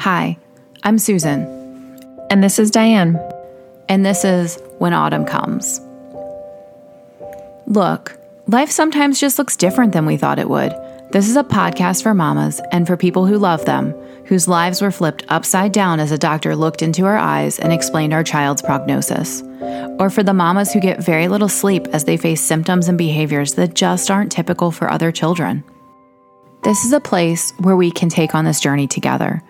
Hi, I'm Susan, And this is Diane. and this is When Autumn Comes. Look, life sometimes just looks different than we thought it would. This is a podcast for mamas and for people who love them, whose lives were flipped upside down as a doctor looked into our eyes and explained our child's prognosis. Or for the mamas who get very little sleep as they face symptoms and behaviors that just aren't typical for other children. This is a place where we can take on this journey together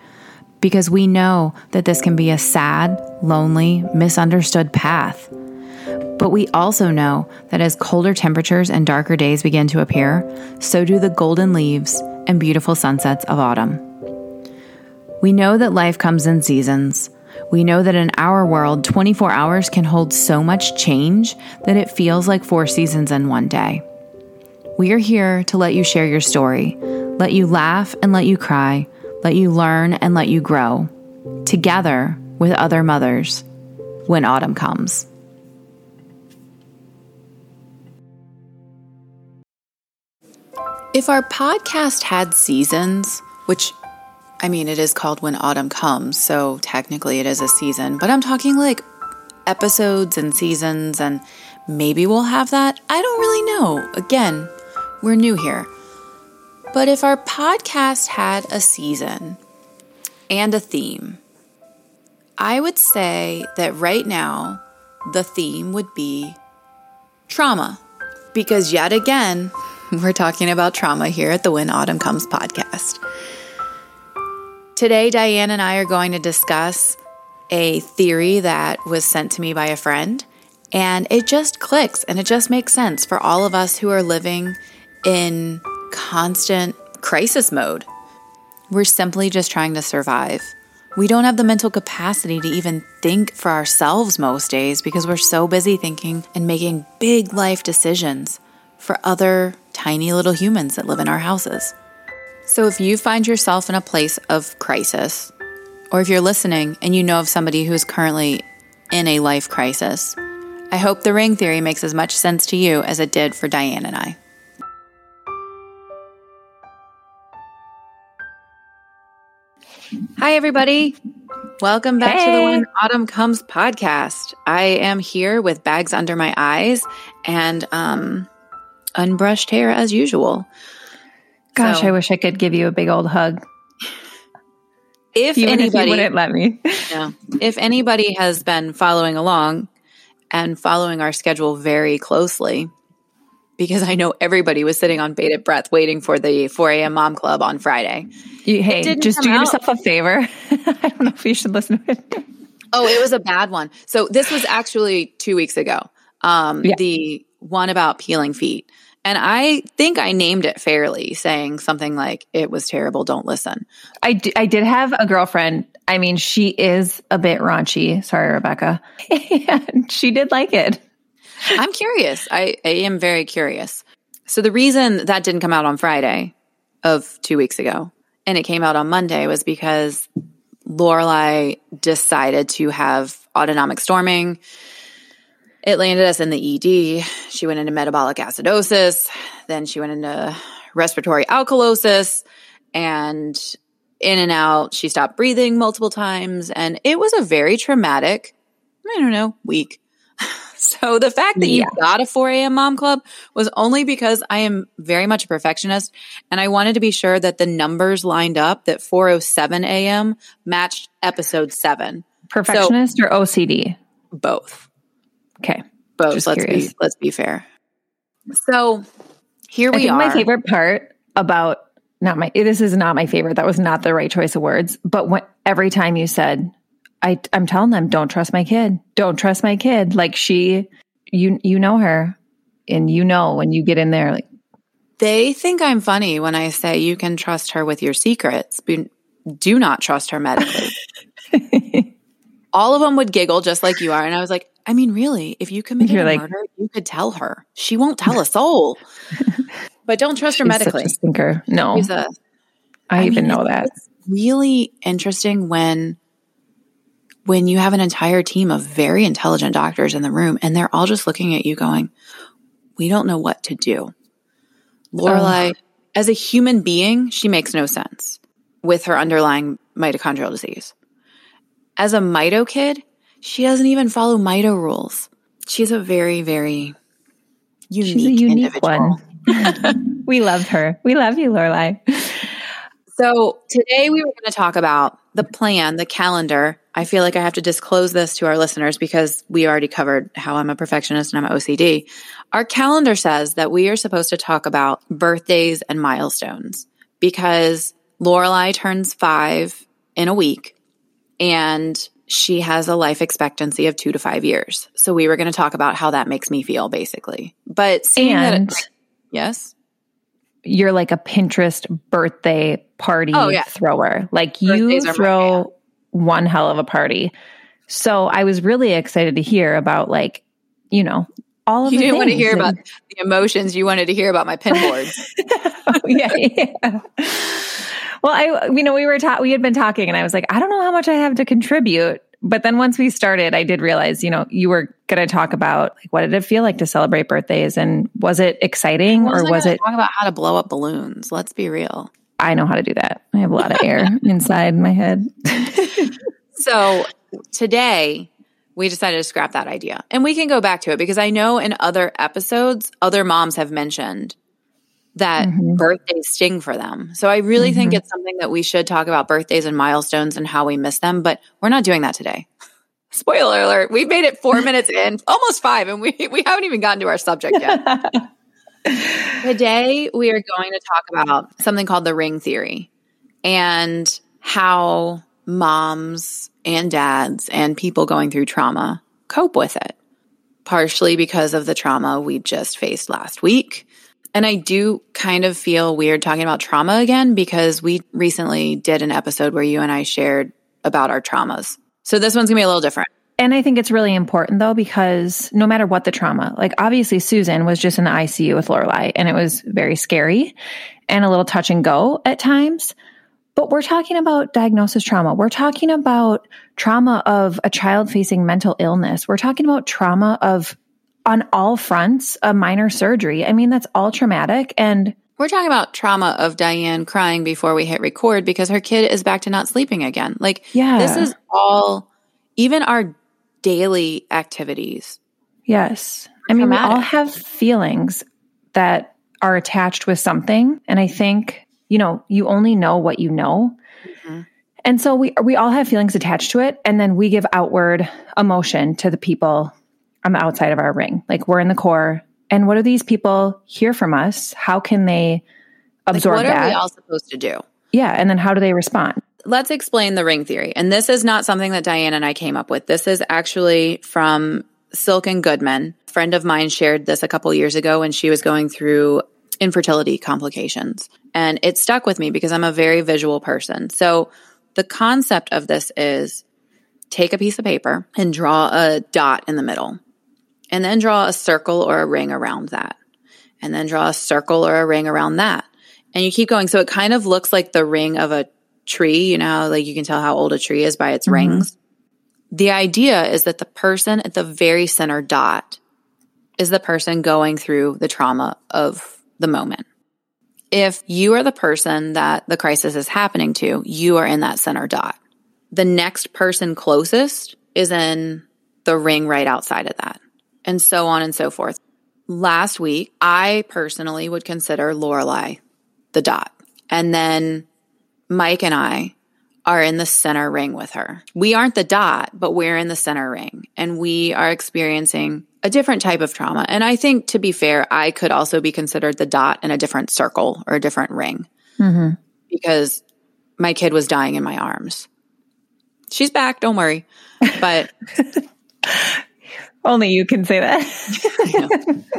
because we know that this can be a sad, lonely, misunderstood path. But we also know that as colder temperatures and darker days begin to appear, so do the golden leaves and beautiful sunsets of autumn. We know that life comes in seasons. We know that in our world, 24 hours can hold so much change that it feels like four seasons in one day. We are here to let you share your story, let you laugh and let you cry, let you learn and let you grow, together with other mothers when autumn comes. If our podcast had seasons, which I mean, it is called When Autumn Comes, so technically it is a season, but I'm talking like episodes and seasons, and maybe we'll have that. I don't really know. Again, we're new here. But if our podcast had a season and a theme, I would say that right now the theme would be trauma. Because yet again, we're talking about trauma here at the When Autumn Comes podcast. Today, Diane and I are going to discuss a theory that was sent to me by a friend, and it just clicks and it just makes sense for all of us who are living in constant crisis mode. We're simply just trying to survive. We don't have the mental capacity to even think for ourselves most days because we're so busy thinking and making big life decisions for other tiny little humans that live in our houses. So if you find yourself in a place of crisis, or if you're listening and you know of somebody who's currently in a life crisis, I hope the ring theory makes as much sense to you as it did for Diane and I. Hi, everybody. Welcome back to the Hey. When Autumn Comes podcast. I am here with bags under my eyes and um, unbrushed hair as usual. Gosh, So- I wish I could give you a big old hug. If Even if anybody, wouldn't let me. Yeah. If anybody has been following along and following our schedule very closely, because I know everybody was sitting on bated breath waiting for the 4 a.m. mom club on Friday. You, hey, just do out. yourself a favor. I don't know if you should listen to it. Oh, it was a bad one. So this was actually two weeks ago. Um, Yeah. The one about peeling feet. And I think I named it fairly, saying something like, it was terrible, don't listen. I, d- I did have a girlfriend. I mean, she is a bit raunchy. Sorry, Rebecca. and she did like it. I'm curious. I, I am very curious. So the reason that didn't come out on Friday of two weeks ago and it came out on Monday was because Lorelai decided to have autonomic storming. It landed us in the ED. She went into metabolic acidosis. Then she went into respiratory alkalosis and in and out. She stopped breathing multiple times. And it was a very traumatic, I don't know, week. So the fact that Yeah. you got a 4 a.m. mom club was only because I am very much a perfectionist and I wanted to be sure that the numbers lined up that 407 a.m. matched episode seven. Perfectionist or OCD? Both. Okay. Both. Just let's curious. be let's be fair. So here we are. my favorite part about not my this is not my favorite. That was not the right choice of words. But when, every time you said, I I'm telling them, don't trust my kid. Don't trust my kid. Like she, you you know her, and you know when you get in there, like They think I'm funny when I say you can trust her with your secrets. but Do not trust her medically. All of them would giggle just like you are. And I was like, I mean, really, if you committed You're a like- murder, you could tell her. She won't tell a soul. but don't trust her she's such medically. a stinker. No, a, I, I even mean, know that. It's really interesting when when you have an entire team of very intelligent doctors in the room and they're all just looking at you going, "We don't know what to do." Lorelai, as a human being, she makes no sense with her underlying mitochondrial disease. As a mito kid, she doesn't even follow mito rules. She's a very, very unique, She's a unique individual. one. we love her. We love you, Lorelai. So today we were going to talk about the plan, the calendar. I feel like I have to disclose this to our listeners because we already covered how I'm a perfectionist and I'm OCD. Our calendar says that we are supposed to talk about birthdays and milestones because Lorelai turns five in a week and she has a life expectancy of two to five years. So we were going to talk about how that makes me feel basically. But seeing And that, yes. You're like a Pinterest birthday party Oh, yeah. thrower. Like you Birthdays are my throw one hell of a party. So I was really excited to hear about like, you know, all of You the didn't want to hear that- about the emotions. You wanted to hear about my pin boards. Oh, yeah, yeah. Well, I, you know, we were ta- we had been talking, and I was like, I don't know how much I have to contribute. But then once we started, I did realize, you know, you were going to talk about like what did it feel like to celebrate birthdays, and was it exciting or Wasn't was it? talk about how to blow up balloons? Let's be real. I know how to do that. I have a lot of air inside my head. So today we decided to scrap that idea, and we can go back to it because I know in other episodes, other moms have mentioned that Mhm. birthdays sting for them. So I really think Mhm. it's something that we should talk about birthdays and milestones and how we miss them, but we're not doing that today. Spoiler alert, we've made it four minutes in, almost five, and we, we haven't even gotten to our subject yet. Today, we are going to talk about something called the ring theory and how moms and dads and people going through trauma cope with it, partially because of the trauma we just faced last week. And I do kind of feel weird talking about trauma again because we recently did an episode where you and I shared about our traumas. So this one's gonna be a little different. And I think it's really important though, because no matter what the trauma, like obviously Susan was just in the ICU with Lorelai and it was very scary and a little touch and go at times. But we're talking about diagnosis trauma. We're talking about trauma of a child facing mental illness. We're talking about trauma of on all fronts, a minor surgery. I mean, that's all traumatic. And We're talking about trauma of Diane crying before we hit record because her kid is back to not sleeping again. Like, yeah, this is all, even our daily activities. Yes. I mean, we all have feelings that are attached with something. And I think, you know, you only know what you know. Mhm. And so we we all have feelings attached to it. And then we give outward emotion to the people on the outside of our ring. Like we're in the core. And what do these people hear from us? How can they Like, absorb what that? are we all supposed to do? yeah. And then how do they respond? Let's explain the ring theory. And this is not something that Diane and I came up with. This is actually from Silk and Goodman. A friend of mine shared this a couple years ago when she was going through infertility complications. And it stuck with me because I'm a very visual person. So the concept of this is take a piece of paper and draw a dot in the middle, and then draw a circle or a ring around that, and then draw a circle or a ring around that. And you keep going. So it kind of looks like the ring of a tree. You know, like you can tell how old a tree is by its Mhm. rings. The idea is that the person at the very center dot is the person going through the trauma of the moment. If you are the person that the crisis is happening to, you are in that center dot. The next person closest is in the ring right outside of that, and so on and so forth. Last week, I personally would consider Lorelai the dot. And then Mike and I are in the center ring with her. We aren't the dot, but we're in the center ring and we are experiencing a different type of trauma. And I think to be fair, I could also be considered the dot in a different circle or a different ring Mm-hmm. because my kid was dying in my arms. She's back, don't worry. But Only you can say that.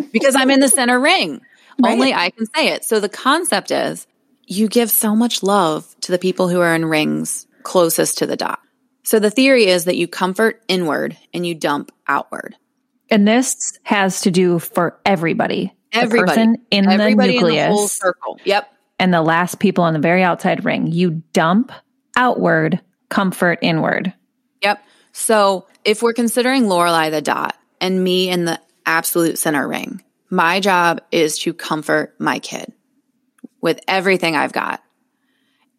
Because I'm in the center ring. Right. Only I can say it. So the concept is you give so much love to the people who are in rings closest to the dot. So the theory is that you comfort inward and you dump outward. And this has to do for everybody. The Everybody. person in Everybody the nucleus in the whole circle. Yep. and the last people on the very outside ring. You dump outward, comfort inward. Yep. So if we're considering Lorelai the dot and me in the absolute center ring, my job is to comfort my kid with everything I've got.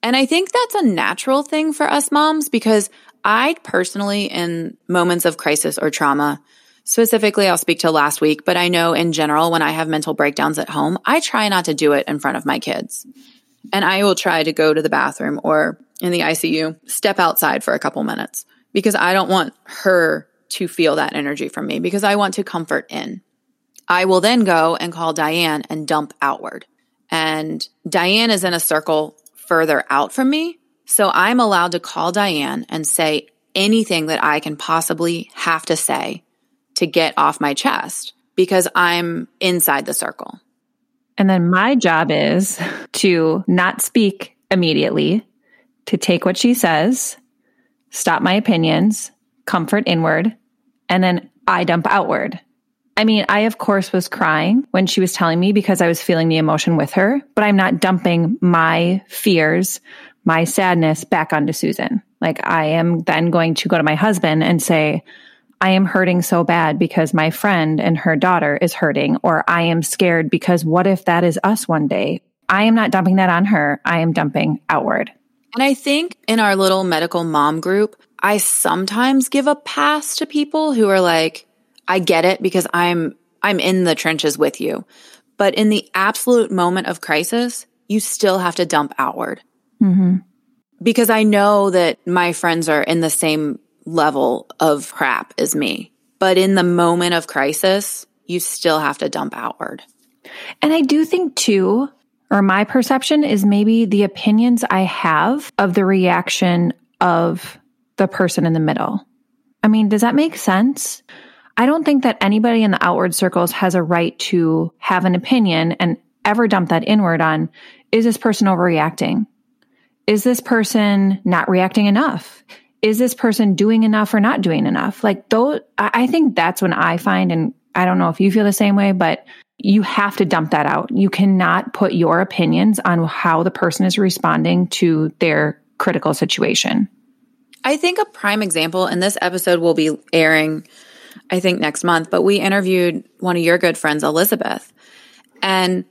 And I think that's a natural thing for us moms because I personally, in moments of crisis or trauma, specifically, I'll speak to last week, but I know in general, when I have mental breakdowns at home, I try not to do it in front of my kids. And I will try to go to the bathroom or in the ICU, step outside for a couple minutes because I don't want her to feel that energy from me because I want to comfort in. I will then go and call Diane and dump outward. And Diane is in a circle further out from me. So I'm allowed to call Diane and say anything that I can possibly have to say to get off my chest because I'm inside the circle. And then my job is to not speak immediately, to take what she says, stop my opinions, comfort inward, and then I dump outward. I mean, I of course was crying when she was telling me because I was feeling the emotion with her, but I'm not dumping my fears, my sadness back onto Susan. Like I am then going to go to my husband and say, I am hurting so bad because my friend and her daughter is hurting, or I am scared because what if that is us one day? I am not dumping that on her. I am dumping outward. And I think in our little medical mom group, I sometimes give a pass to people who are like, I get it because I'm, I'm in the trenches with you. But in the absolute moment of crisis, you still have to dump outward. Mm-hmm. Because I know that my friends are in the same level of crap as me. But in the moment of crisis, you still have to dump outward. And I do think too, or my perception is maybe the opinions I have of the reaction of the person in the middle. I mean, does that make sense? I don't think that anybody in the outward circles has a right to have an opinion and ever dump that inward on is this person overreacting? Is this person not reacting enough? is this person doing enough or not doing enough? Like those, I think that's when I find, and I don't know if you feel the same way, but you have to dump that out. You cannot put your opinions on how the person is responding to their critical situation. I think a prime example, and this episode will be airing, I think next month, but we interviewed one of your good friends, Elizabeth. And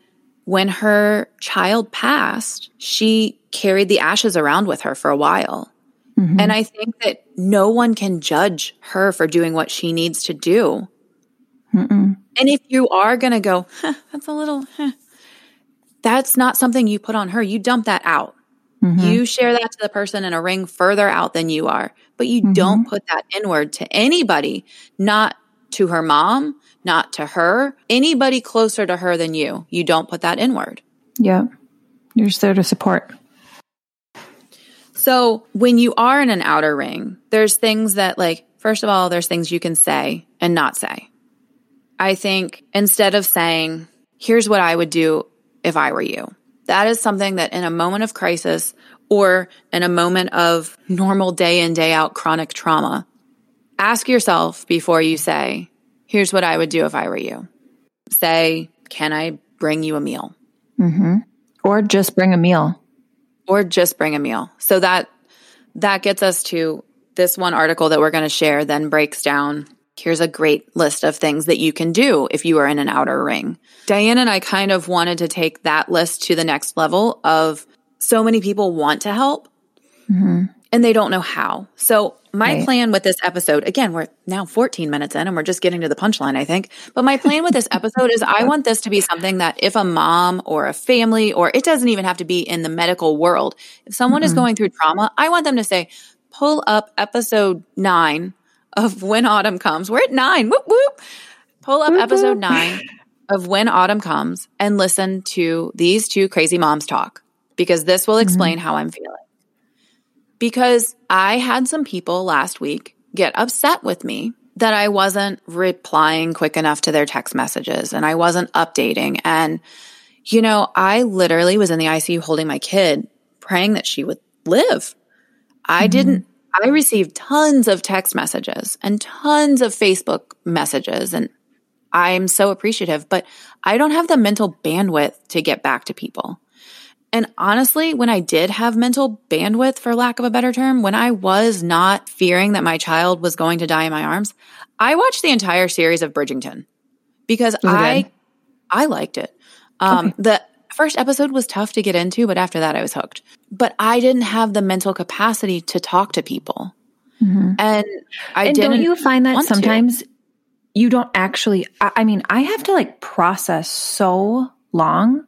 when her child passed, she carried the ashes around with her for a while. Mm-hmm. And I think that no one can judge her for doing what she needs to do. Mm-mm. And if you are going to go, huh, that's a little, huh, that's not something you put on her. You dump that out. Mm-hmm. You share that to the person in a ring further out than you are, but you mm-hmm. don't put that inward to anybody, not to her mom, not to her, anybody closer to her than you. You don't put that inward. Yeah. You're just there to support. So when you are in an outer ring, there's things that like, first of all, there's things you can say and not say. I think instead of saying, here's what I would do if I were you, that is something that in a moment of crisis or in a moment of normal day in, day out chronic trauma, ask yourself before you say, here's what I would do if I were you. Say, can I bring you a meal? Mm-hmm. Or just bring a meal or just bring a meal. So that that gets us to this one article that we're going to share then breaks down here's a great list of things that you can do if you are in an outer ring. Diane and I kind of wanted to take that list to the next level of so many people want to help. Mm-hmm and they don't know how. So my right. plan with this episode, again, we're now 14 minutes in and we're just getting to the punchline, I think. But my plan with this episode is I want this to be something that if a mom or a family, or it doesn't even have to be in the medical world, if someone mm-hmm. is going through trauma, I want them to say, pull up episode nine of When Autumn Comes. We're at nine. Whoop, whoop. Pull up episode nine of When Autumn Comes and listen to these two crazy moms talk because this will explain mm-hmm. how I'm feeling because I had some people last week get upset with me that I wasn't replying quick enough to their text messages and I wasn't updating. And, you know, I literally was in the ICU holding my kid, praying that she would live. I mm-hmm. didn't, I received tons of text messages and tons of Facebook messages. And I'm so appreciative, but I don't have the mental bandwidth to get back to people. And honestly, when I did have mental bandwidth, for lack of a better term, when I was not fearing that my child was going to die in my arms, I watched the entire series of Bridgerton because I, I liked it. Um, okay. the first episode was tough to get into, but after that, I was hooked. But I didn't have the mental capacity to talk to people. Mm-hmm. And I and didn't. Don't you find that sometimes to. you don't actually? I, I mean, I have to like process so long.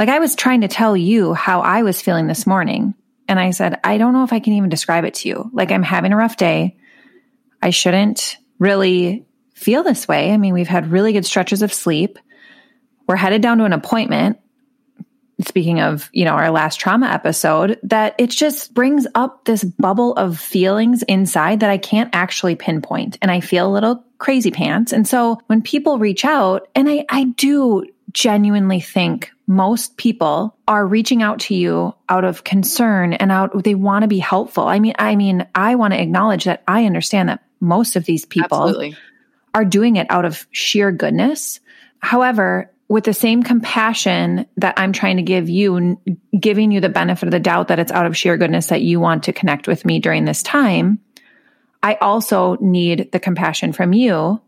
Like I was trying to tell you how I was feeling this morning. And I said, I don't know if I can even describe it to you. Like I'm having a rough day. I shouldn't really feel this way. I mean, we've had really good stretches of sleep. We're headed down to an appointment speaking of, you know, our last trauma episode, that it just brings up this bubble of feelings inside that I can't actually pinpoint. And I feel a little crazy pants. And so when people reach out, and I, I do genuinely think most people are reaching out to you out of concern and out they want to be helpful. I mean, I mean, I want to acknowledge that I understand that most of these people Absolutely. are doing it out of sheer goodness. However, with the same compassion that I'm trying to give you, giving you the benefit of the doubt that it's out of sheer goodness that you want to connect with me during this time, I also need the compassion from you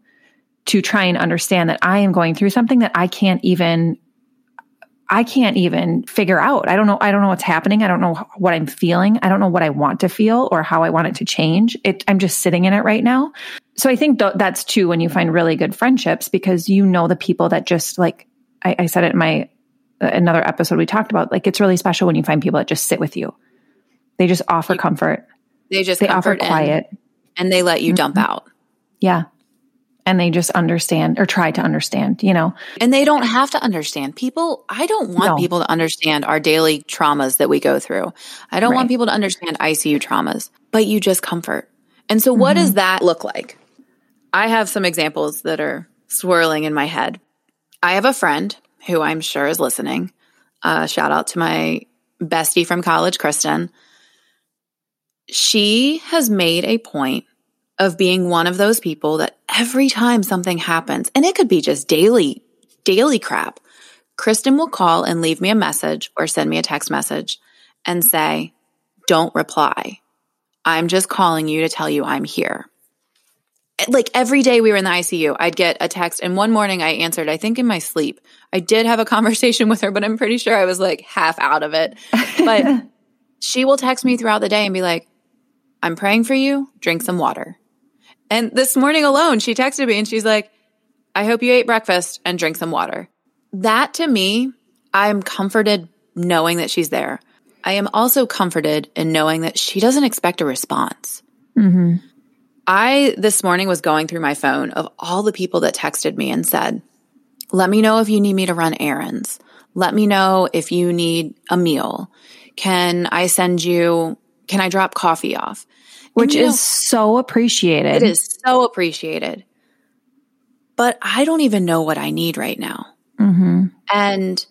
to try and understand that I am going through something that I can't even I can't even figure out. I don't know I don't know what's happening. I don't know what I'm feeling. I don't know what I want to feel or how I want it to change. It, I'm just sitting in it right now. So I think th- that's too when you find really good friendships because you know the people that just like I, I said it in my uh, another episode we talked about. Like it's really special when you find people that just sit with you. They just offer you, comfort. They just they offer quiet, and, and, they let you mm-hmm. dump out. Yeah, and they just understand or try to understand. You know, and they don't have to understand. People, I don't want no. people to understand our daily traumas that we go through. I don't right. want people to understand ICU traumas, but you just comfort. And so, what mm-hmm. does that look like? I have some examples that are swirling in my head. I have a friend who I'm sure is listening. Uh, shout out to my bestie from college, Kristen. She has made a point of being one of those people that every time something happens, and it could be just daily, daily crap, Kristen will call and leave me a message or send me a text message and say, Don't reply. I'm just calling you to tell you I'm here like every day we were in the ICU, I'd get a text. And one morning I answered, I think in my sleep. I did have a conversation with her, but I'm pretty sure I was like half out of it. But she will text me throughout the day and be like, I'm praying for you, drink some water. And this morning alone, she texted me and she's like, I hope you ate breakfast and drink some water. That to me, I'm comforted knowing that she's there. I am also comforted in knowing that she doesn't expect a response. Mm-hmm. I this morning was going through my phone of all the people that texted me and said, let me know if you need me to run errands. Let me know if you need a meal. Can I send you, can I drop coffee off? Which is know, so appreciated. It is so appreciated. But I don't even know what I need right now. Mm-hmm. And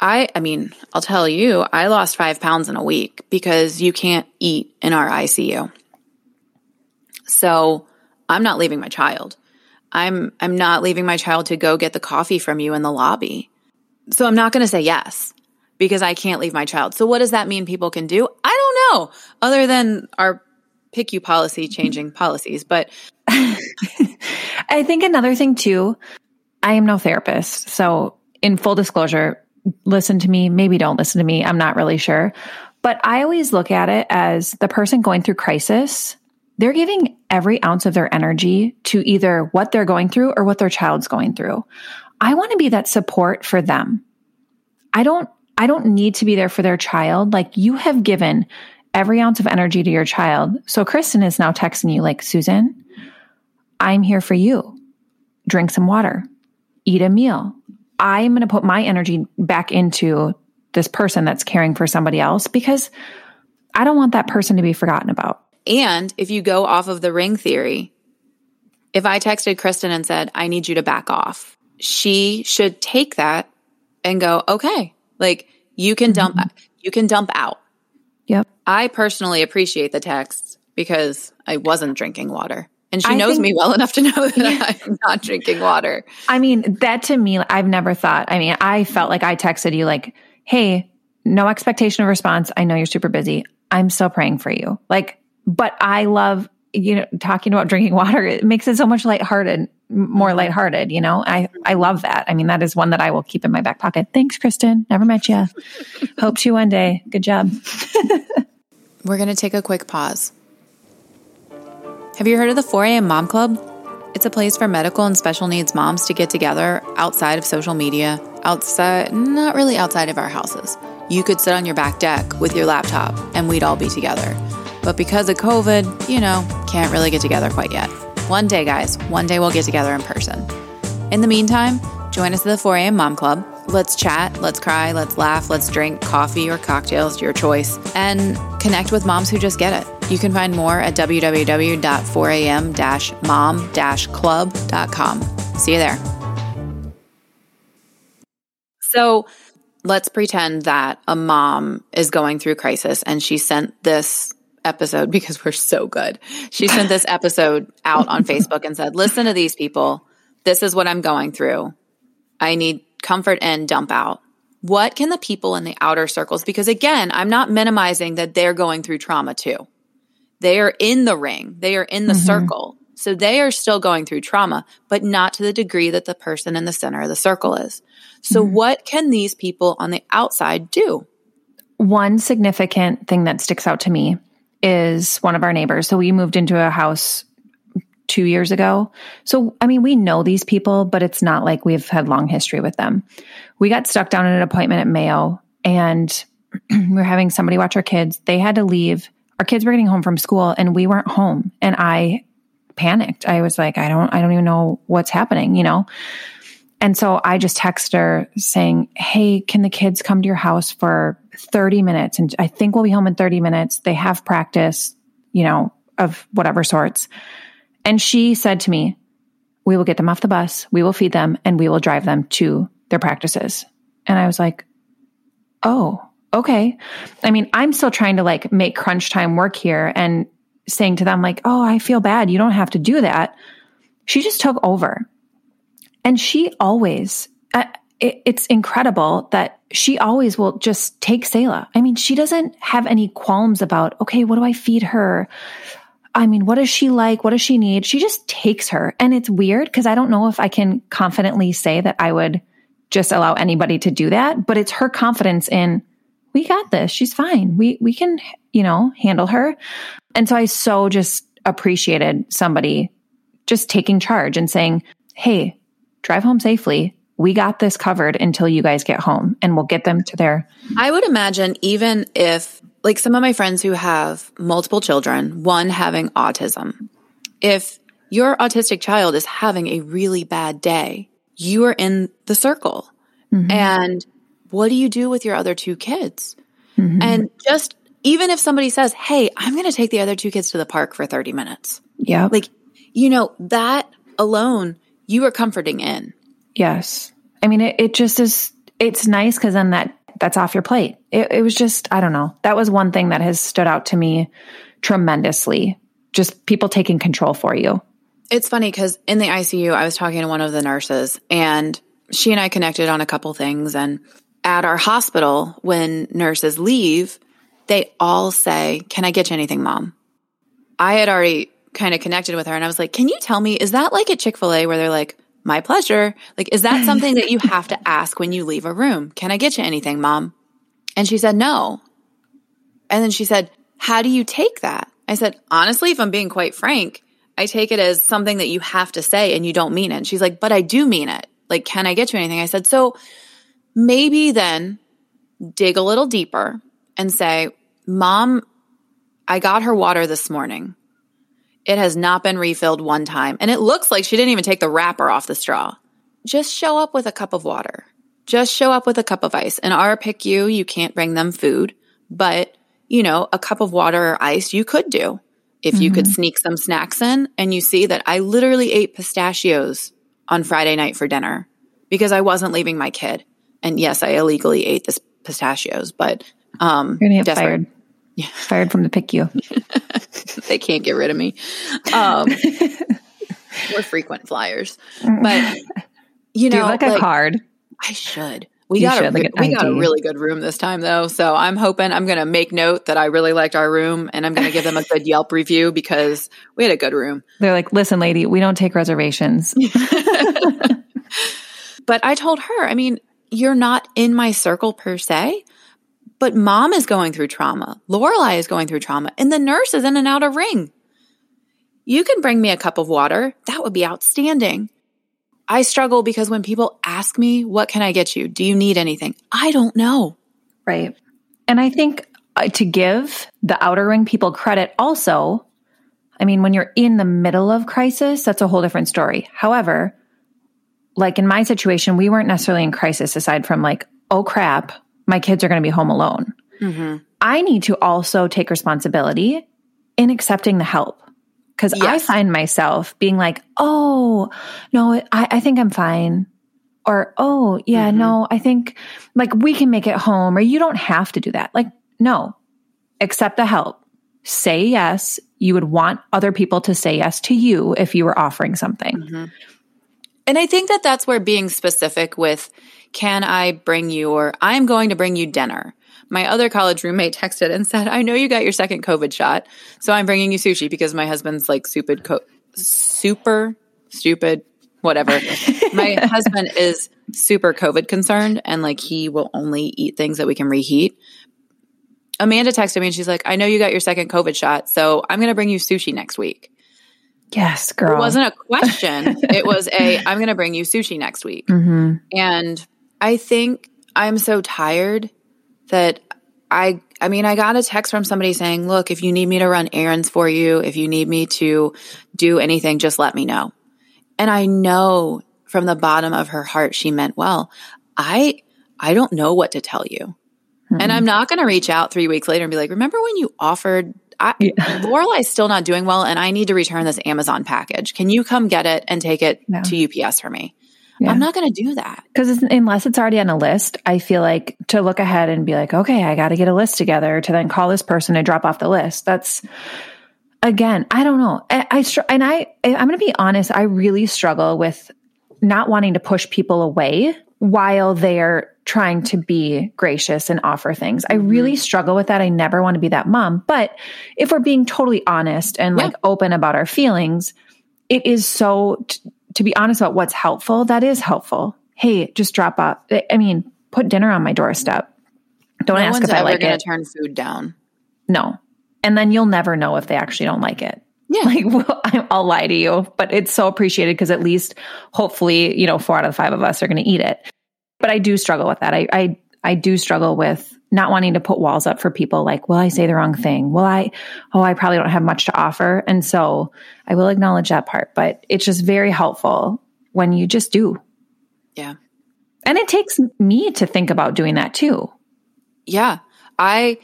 I, I mean, I'll tell you, I lost five pounds in a week because you can't eat in our ICU. So I'm not leaving my child. I'm I'm not leaving my child to go get the coffee from you in the lobby. So I'm not going to say yes because I can't leave my child. So what does that mean people can do? I don't know. Other than our PICU policy changing policies, but I think another thing too, I am no therapist. So in full disclosure, listen to me, maybe don't listen to me. I'm not really sure. But I always look at it as the person going through crisis they're giving every ounce of their energy to either what they're going through or what their child's going through. I want to be that support for them. I don't I don't need to be there for their child. Like you have given every ounce of energy to your child. So Kristen is now texting you like, "Susan, I'm here for you. Drink some water. Eat a meal. I'm going to put my energy back into this person that's caring for somebody else because I don't want that person to be forgotten about. And if you go off of the ring theory, if I texted Kristen and said, I need you to back off, she should take that and go, okay, like you can dump, mm-hmm. you can dump out. Yep. I personally appreciate the text because I wasn't drinking water. And she I knows think, me well enough to know that yeah. I'm not drinking water. I mean, that to me, I've never thought. I mean, I felt like I texted you like, hey, no expectation of response. I know you're super busy. I'm still praying for you. Like, but I love, you know, talking about drinking water. It makes it so much lighthearted. more mm-hmm. lighthearted, you know? I, I love that. I mean, that is one that I will keep in my back pocket. Thanks, Kristen. Never met you. Hope to one day. Good job. We're going to take a quick pause. Have you heard of the 4 a.m. Mom Club? It's a place for medical and special needs moms to get together outside of social media, outside, not really outside of our houses. You could sit on your back deck with your laptop and we'd all be together. But because of COVID, you know, can't really get together quite yet. One day, guys, one day we'll get together in person. In the meantime, join us at the 4 a.m. Mom Club. Let's chat, let's cry, let's laugh, let's drink coffee or cocktails, your choice, and connect with moms who just get it. You can find more at www.4am-mom-club.com. See you there. So let's pretend that a mom is going through crisis and she sent this episode because we're so good. She sent this episode out on Facebook and said, Listen to these people. This is what I'm going through. I need comfort and dump out. What can the people in the outer circles, because again, I'm not minimizing that they're going through trauma too. They are in the ring, they are in the mm-hmm. circle. So they are still going through trauma, but not to the degree that the person in the center of the circle is. So, mm-hmm. what can these people on the outside do? One significant thing that sticks out to me is one of our neighbors. So we moved into a house two years ago. So, I mean, we know these people, but it's not like we've had long history with them. We got stuck down at an appointment at Mayo and we are having somebody watch our kids. They had to leave. Our kids were getting home from school and we weren't home. And I panicked. I was like, I don't, I don't even know what's happening, you know? And so I just texted her saying, Hey, can the kids come to your house for 30 minutes? And I think we'll be home in 30 minutes. They have practice, you know, of whatever sorts. And she said to me, We will get them off the bus, we will feed them, and we will drive them to their practices. And I was like, Oh, okay. I mean, I'm still trying to like make crunch time work here and saying to them, like, Oh, I feel bad. You don't have to do that. She just took over. And she always, uh, it, it's incredible that she always will just take Selah. I mean, she doesn't have any qualms about, okay, what do I feed her? I mean, what does she like? What does she need? She just takes her. And it's weird because I don't know if I can confidently say that I would just allow anybody to do that, but it's her confidence in, we got this. She's fine. We, we can, you know, handle her. And so I so just appreciated somebody just taking charge and saying, Hey, drive home safely. We got this covered until you guys get home and we'll get them to their. I would imagine even if, like some of my friends who have multiple children, one having autism, if your autistic child is having a really bad day, you are in the circle. Mm-hmm. And what do you do with your other two kids? Mm-hmm. And just even if somebody says, Hey, I'm going to take the other two kids to the park for 30 minutes. Yeah. Like, you know, that alone you are comforting in. Yes. I mean, it, it just is, it's nice because then that, that's off your plate. It, it was just, I don't know. That was one thing that has stood out to me tremendously. Just people taking control for you. It's funny because in the ICU, I was talking to one of the nurses and she and I connected on a couple things. And at our hospital, when nurses leave, they all say, Can I get you anything, mom? I had already kind of connected with her and I was like, can you tell me, is that like at Chick fil A where they're like, my pleasure? Like, is that something that you have to ask when you leave a room? Can I get you anything, mom? And she said, no. And then she said, how do you take that? I said, honestly, if I'm being quite frank, I take it as something that you have to say and you don't mean it. And she's like, but I do mean it. Like, can I get you anything? I said, so maybe then dig a little deeper and say, mom, I got her water this morning. It has not been refilled one time. And it looks like she didn't even take the wrapper off the straw. Just show up with a cup of water. Just show up with a cup of ice. In our PICU you can't bring them food, but you know, a cup of water or ice you could do. If mm-hmm. you could mm-hmm. sneak some snacks in and you see that I literally ate pistachios on Friday night for dinner because I wasn't leaving my kid. And yes, I illegally ate this pistachios, but um You're gonna get fired. Yeah. Fired from the PICU. they can't get rid of me. Um, we're frequent flyers. But, you know, like, like, a card. I should. We You got a like we got a really good room this time though, so I'm hoping I'm going to make note that I really liked our room, and I'm going to give them a good Yelp review because we had a good room. They're like, listen, lady, we don't take reservations. But I told her, I mean, you're not in my circle per se, but mom is going through trauma. Lorelai is going through trauma, and the nurse is in and out of ring. You can bring me a cup of water. That would be outstanding. I struggle because when people ask me, what can I get you? Do you need anything? I don't know. Right. And I think uh, to give the outer ring people credit also, I mean, when you're in the middle of crisis, that's a whole different story. However, like in my situation, we weren't necessarily in crisis aside from like, oh crap, my kids are going to be home alone. I need to also take responsibility in accepting the help. Because I find myself being like, oh, no, I, I think I'm fine. Or, oh, yeah, Mhm. no, I think like we can make it home, or you don't have to do that. Like, no, accept the help. Say yes. You would want other people to say yes to you if you were offering something. And I think that that's where being specific with, can I bring you, or I'm going to bring you dinner. My other college roommate texted and said, I know you got your second COVID shot, so I'm bringing you sushi because my husband's like stupid, co- super stupid, whatever. my husband is super COVID concerned and like he will only eat things that we can reheat. Amanda texted me and she's like, I know you got your second COVID shot, so I'm going to bring you sushi next week. Yes, girl. It wasn't a question. it was a, I'm going to bring you sushi next week. hmm And I think I'm so tired that I, I mean, I got a text from somebody saying, look, if you need me to run errands for you, if you need me to do anything, just let me know. And I know from the bottom of her heart, she meant well. I, I don't know what to tell you. And I'm not going to reach out three weeks later and be like, remember when you offered, I, Yeah. Lorelai's still not doing well and I need to return this Amazon package. Can you come get it and take it Yeah. to UPS for me? Yeah. I'm not going to do that. Because unless it's already on a list, I feel like to look ahead and be like, okay, I got to get a list together to then call this person and drop off the list. That's again, I don't know. I, I str- and I, I'm going to be honest. I really struggle with not wanting to push people away while they're trying to be gracious and offer things. I mm-hmm. really struggle with that. I never want to be that mom. But if we're being totally honest and Yeah. like open about our feelings, it is so t- to be honest about what's helpful that is helpful hey just drop off i mean put dinner on my doorstep don't no ask if i like going it to turn food down. no and then you'll never know if they actually don't like it Yeah. like well, i'll lie to you but it's so appreciated because at least hopefully you know four out of the five of us are going to eat it but i do struggle with that i i, I do struggle with not wanting to put walls up for people like will i say the wrong thing will i oh i probably don't have much to offer and so i will acknowledge that part but it's just very helpful when you just do Yeah. and it takes me to think about doing that too Yeah. I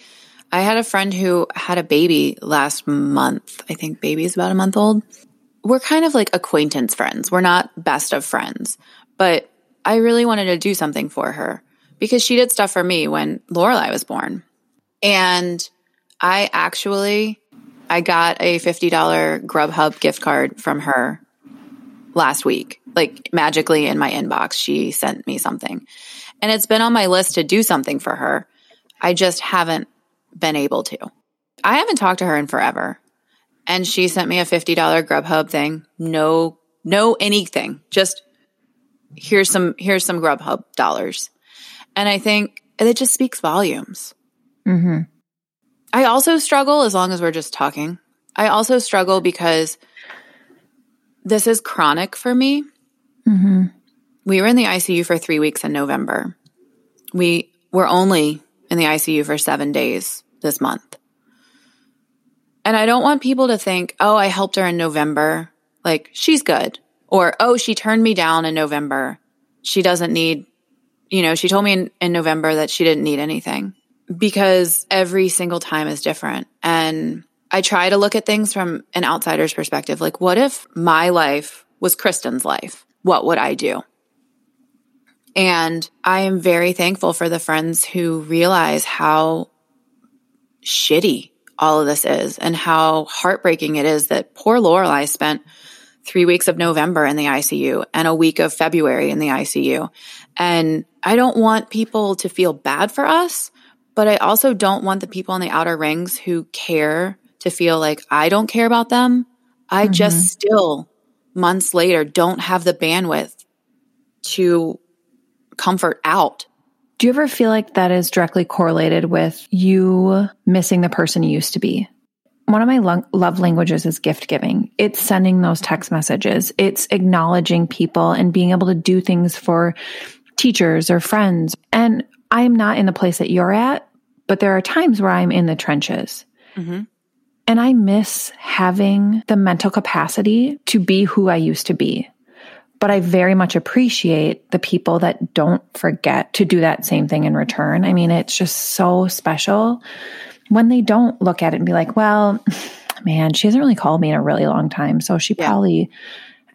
I had a friend who had a baby last month. I think baby's about a month old. We're kind of like acquaintance friends. We're not best of friends. But I really wanted to do something for her because she did stuff for me when Lorelai was born. And I actually I got a $50 Grubhub gift card from her last week. Like magically in my inbox, she sent me something. And it's been on my list to do something for her. I just haven't been able to. I haven't talked to her in forever. And she sent me a $50 Grubhub thing. No, no anything. Just here's some here's some Grubhub dollars. And I think it just speaks volumes. mm-hmm. I also struggle as long as we're just talking. I also struggle because this is chronic for me. Mm-hmm. We were in the ICU for three weeks in November. We were only in the ICU for seven days this month. And I don't want people to think, oh, I helped her in November. Like, she's good. Or, oh, she turned me down in November. She doesn't need, you know, she told me in, in November that she didn't need anything because every single time is different. And I try to look at things from an outsider's perspective. Like, what if my life was Kristen's life? What would I do? And I am very thankful for the friends who realize how shitty all of this is and how heartbreaking it is that poor Lorelai spent three weeks of November in the ICU and a week of February in the ICU. And I don't want people to feel bad for us, but I also don't want the people in the outer rings who care to feel like I don't care about them. I mm-hmm. just still, months later, don't have the bandwidth to comfort out. Do you ever feel like that is directly correlated with you missing the person you used to be? One of my lo- love languages is gift giving. It's sending those text messages. It's acknowledging people and being able to do things for teachers or friends. And I'm not in the place that you're at, but there are times where I'm in the trenches. Mm-hmm. And I miss having the mental capacity to be who I used to be. But I very much appreciate the people that don't forget to do that same thing in return. I mean, it's just so special when they don't look at it and be like, well, man, she hasn't really called me in a really long time. So she yeah. probably,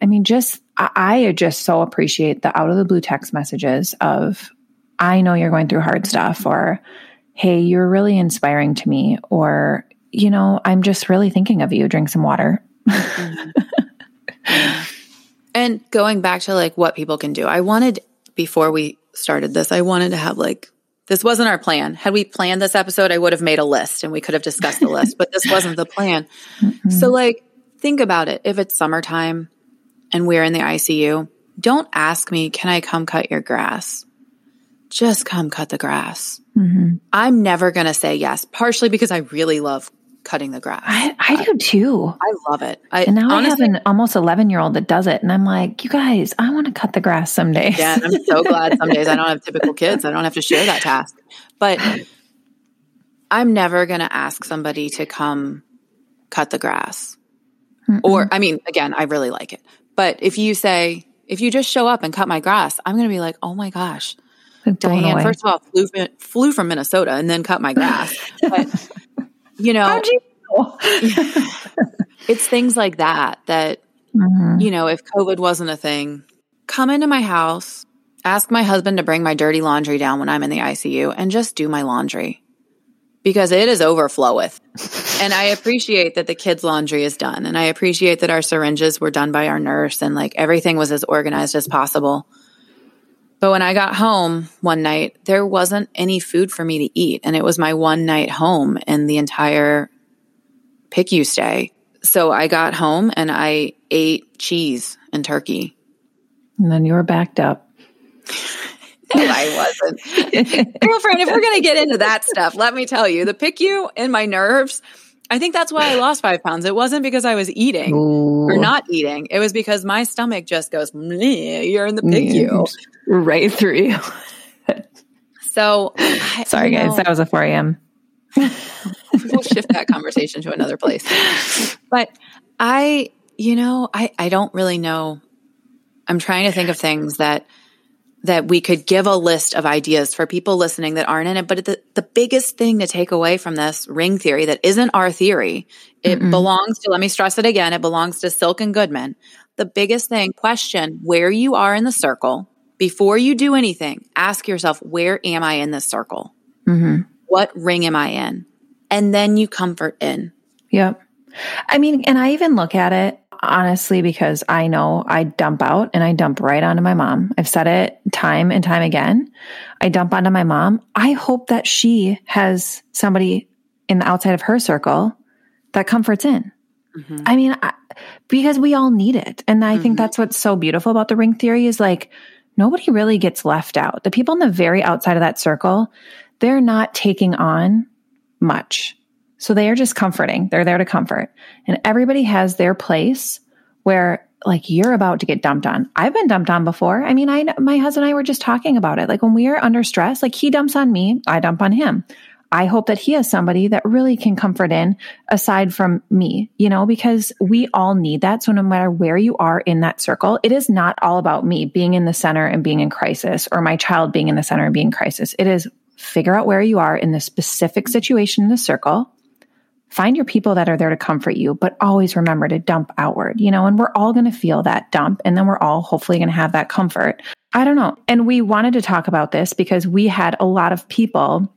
I mean, just, I just so appreciate the out of the blue text messages of, I know you're going through hard stuff, or, hey, you're really inspiring to me, or, you know, I'm just really thinking of you. Drink some water. Mm-hmm. and going back to like what people can do, I wanted, before we started this, I wanted to have like, this wasn't our plan. Had we planned this episode, I would have made a list and we could have discussed the list, but this wasn't the plan. Mm-hmm. So, like, think about it. If it's summertime and we're in the ICU, don't ask me, can I come cut your grass? Just come cut the grass. Mm-hmm. I'm never going to say yes, partially because I really love cutting the grass. I, I do too. I love it. I, and now honestly, I have an almost 11 year old that does it. And I'm like, you guys, I want to cut the grass someday. Yeah. I'm so glad some days I don't have typical kids. I don't have to share that task. But I'm never going to ask somebody to come cut the grass. Mm-mm. Or, I mean, again, I really like it. But if you say, if you just show up and cut my grass, I'm going to be like, oh my gosh, Diane, away. first of all, flew, flew from Minnesota and then cut my grass. But, you know, you know? it's things like that that, mm-hmm. you know, if COVID wasn't a thing, come into my house, ask my husband to bring my dirty laundry down when I'm in the ICU and just do my laundry because it is overfloweth. and I appreciate that the kids' laundry is done. And I appreciate that our syringes were done by our nurse and like everything was as organized as possible. But when I got home one night, there wasn't any food for me to eat. And it was my one night home in the entire PICU stay. So I got home and I ate cheese and turkey. And then you were backed up. no, I wasn't. Girlfriend, if we're going to get into that stuff, let me tell you the PICU and my nerves I think that's why I lost five pounds. It wasn't because I was eating Ooh. or not eating. It was because my stomach just goes, you're in the PICU. Mm. Right through you. so, sorry, guys. That was a 4 a.m. we'll shift that conversation to another place. But I, you know, I, I don't really know. I'm trying to think of things that – that we could give a list of ideas for people listening that aren't in it. But the, the biggest thing to take away from this ring theory that isn't our theory, it Mm-mm. belongs to, let me stress it again, it belongs to Silk and Goodman. The biggest thing, question where you are in the circle. Before you do anything, ask yourself, where am I in this circle? Mm-hmm. What ring am I in? And then you comfort in. Yep. I mean, and I even look at it honestly because I know I dump out and I dump right onto my mom. I've said it time and time again. I dump onto my mom. I hope that she has somebody in the outside of her circle that comforts in. Mm-hmm. I mean, I, because we all need it. And I mm-hmm. think that's what's so beautiful about the ring theory is like nobody really gets left out. The people on the very outside of that circle, they're not taking on much. So they are just comforting. They're there to comfort. And everybody has their place where like you're about to get dumped on. I've been dumped on before. I mean, I my husband and I were just talking about it. Like when we are under stress, like he dumps on me, I dump on him. I hope that he has somebody that really can comfort in aside from me, you know, because we all need that. So no matter where you are in that circle, it is not all about me being in the center and being in crisis or my child being in the center and being in crisis. It is figure out where you are in the specific situation in the circle find your people that are there to comfort you, but always remember to dump outward, you know, and we're all going to feel that dump and then we're all hopefully going to have that comfort. I don't know. And we wanted to talk about this because we had a lot of people,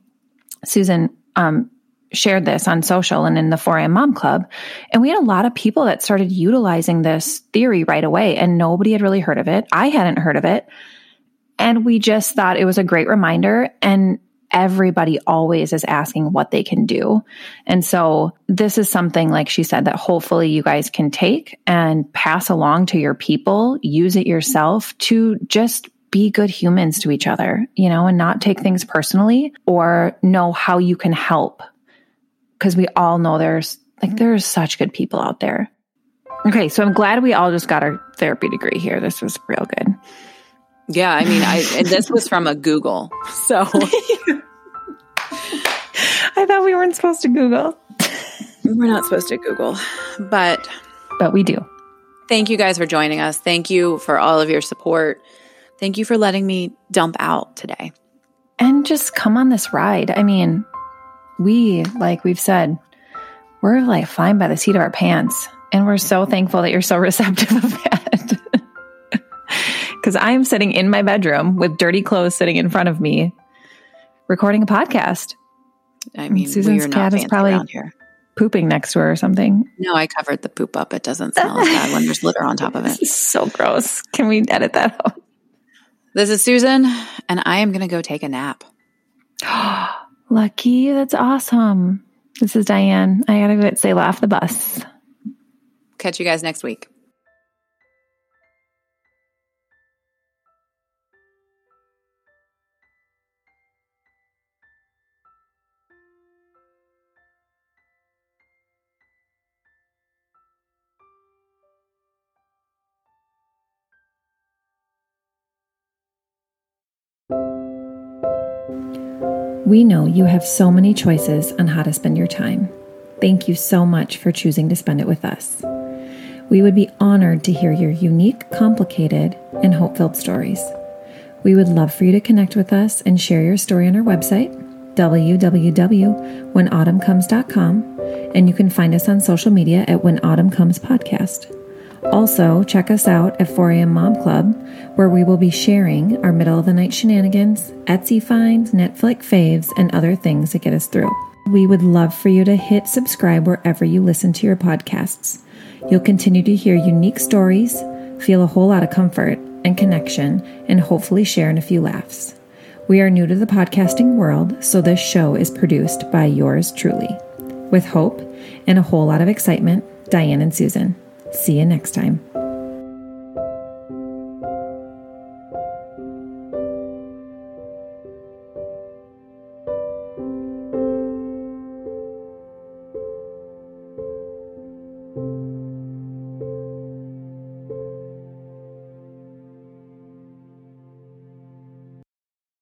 Susan, um, shared this on social and in the 4am mom club. And we had a lot of people that started utilizing this theory right away and nobody had really heard of it. I hadn't heard of it. And we just thought it was a great reminder. And everybody always is asking what they can do. And so this is something, like she said, that hopefully you guys can take and pass along to your people, use it yourself to just be good humans to each other, you know, and not take things personally or know how you can help. Cause we all know there's like, there's such good people out there. Okay. So I'm glad we all just got our therapy degree here. This was real good. Yeah, I mean, I and this was from a Google. So I thought we weren't supposed to Google. We're not supposed to Google, but but we do. Thank you guys for joining us. Thank you for all of your support. Thank you for letting me dump out today. And just come on this ride. I mean, we, like we've said, we're like flying by the seat of our pants. And we're so thankful that you're so receptive of that because I'm sitting in my bedroom with dirty clothes sitting in front of me, recording a podcast. I mean, Susan's cat is probably here. pooping next to her or something. No, I covered the poop up. It doesn't smell as bad when there's litter on top of it. so gross. Can we edit that out? This is Susan, and I am going to go take a nap. Lucky. That's awesome. This is Diane. I got to go say, laugh the bus. Catch you guys next week. We know you have so many choices on how to spend your time. Thank you so much for choosing to spend it with us. We would be honored to hear your unique, complicated, and hope filled stories. We would love for you to connect with us and share your story on our website, www.whenautumncomes.com, and you can find us on social media at When Autumn Comes Podcast. Also, check us out at 4am Mom Club, where we will be sharing our middle of the night shenanigans, Etsy finds, Netflix faves, and other things that get us through. We would love for you to hit subscribe wherever you listen to your podcasts. You'll continue to hear unique stories, feel a whole lot of comfort and connection, and hopefully share in a few laughs. We are new to the podcasting world, so this show is produced by yours truly. With hope and a whole lot of excitement, Diane and Susan. See you next time.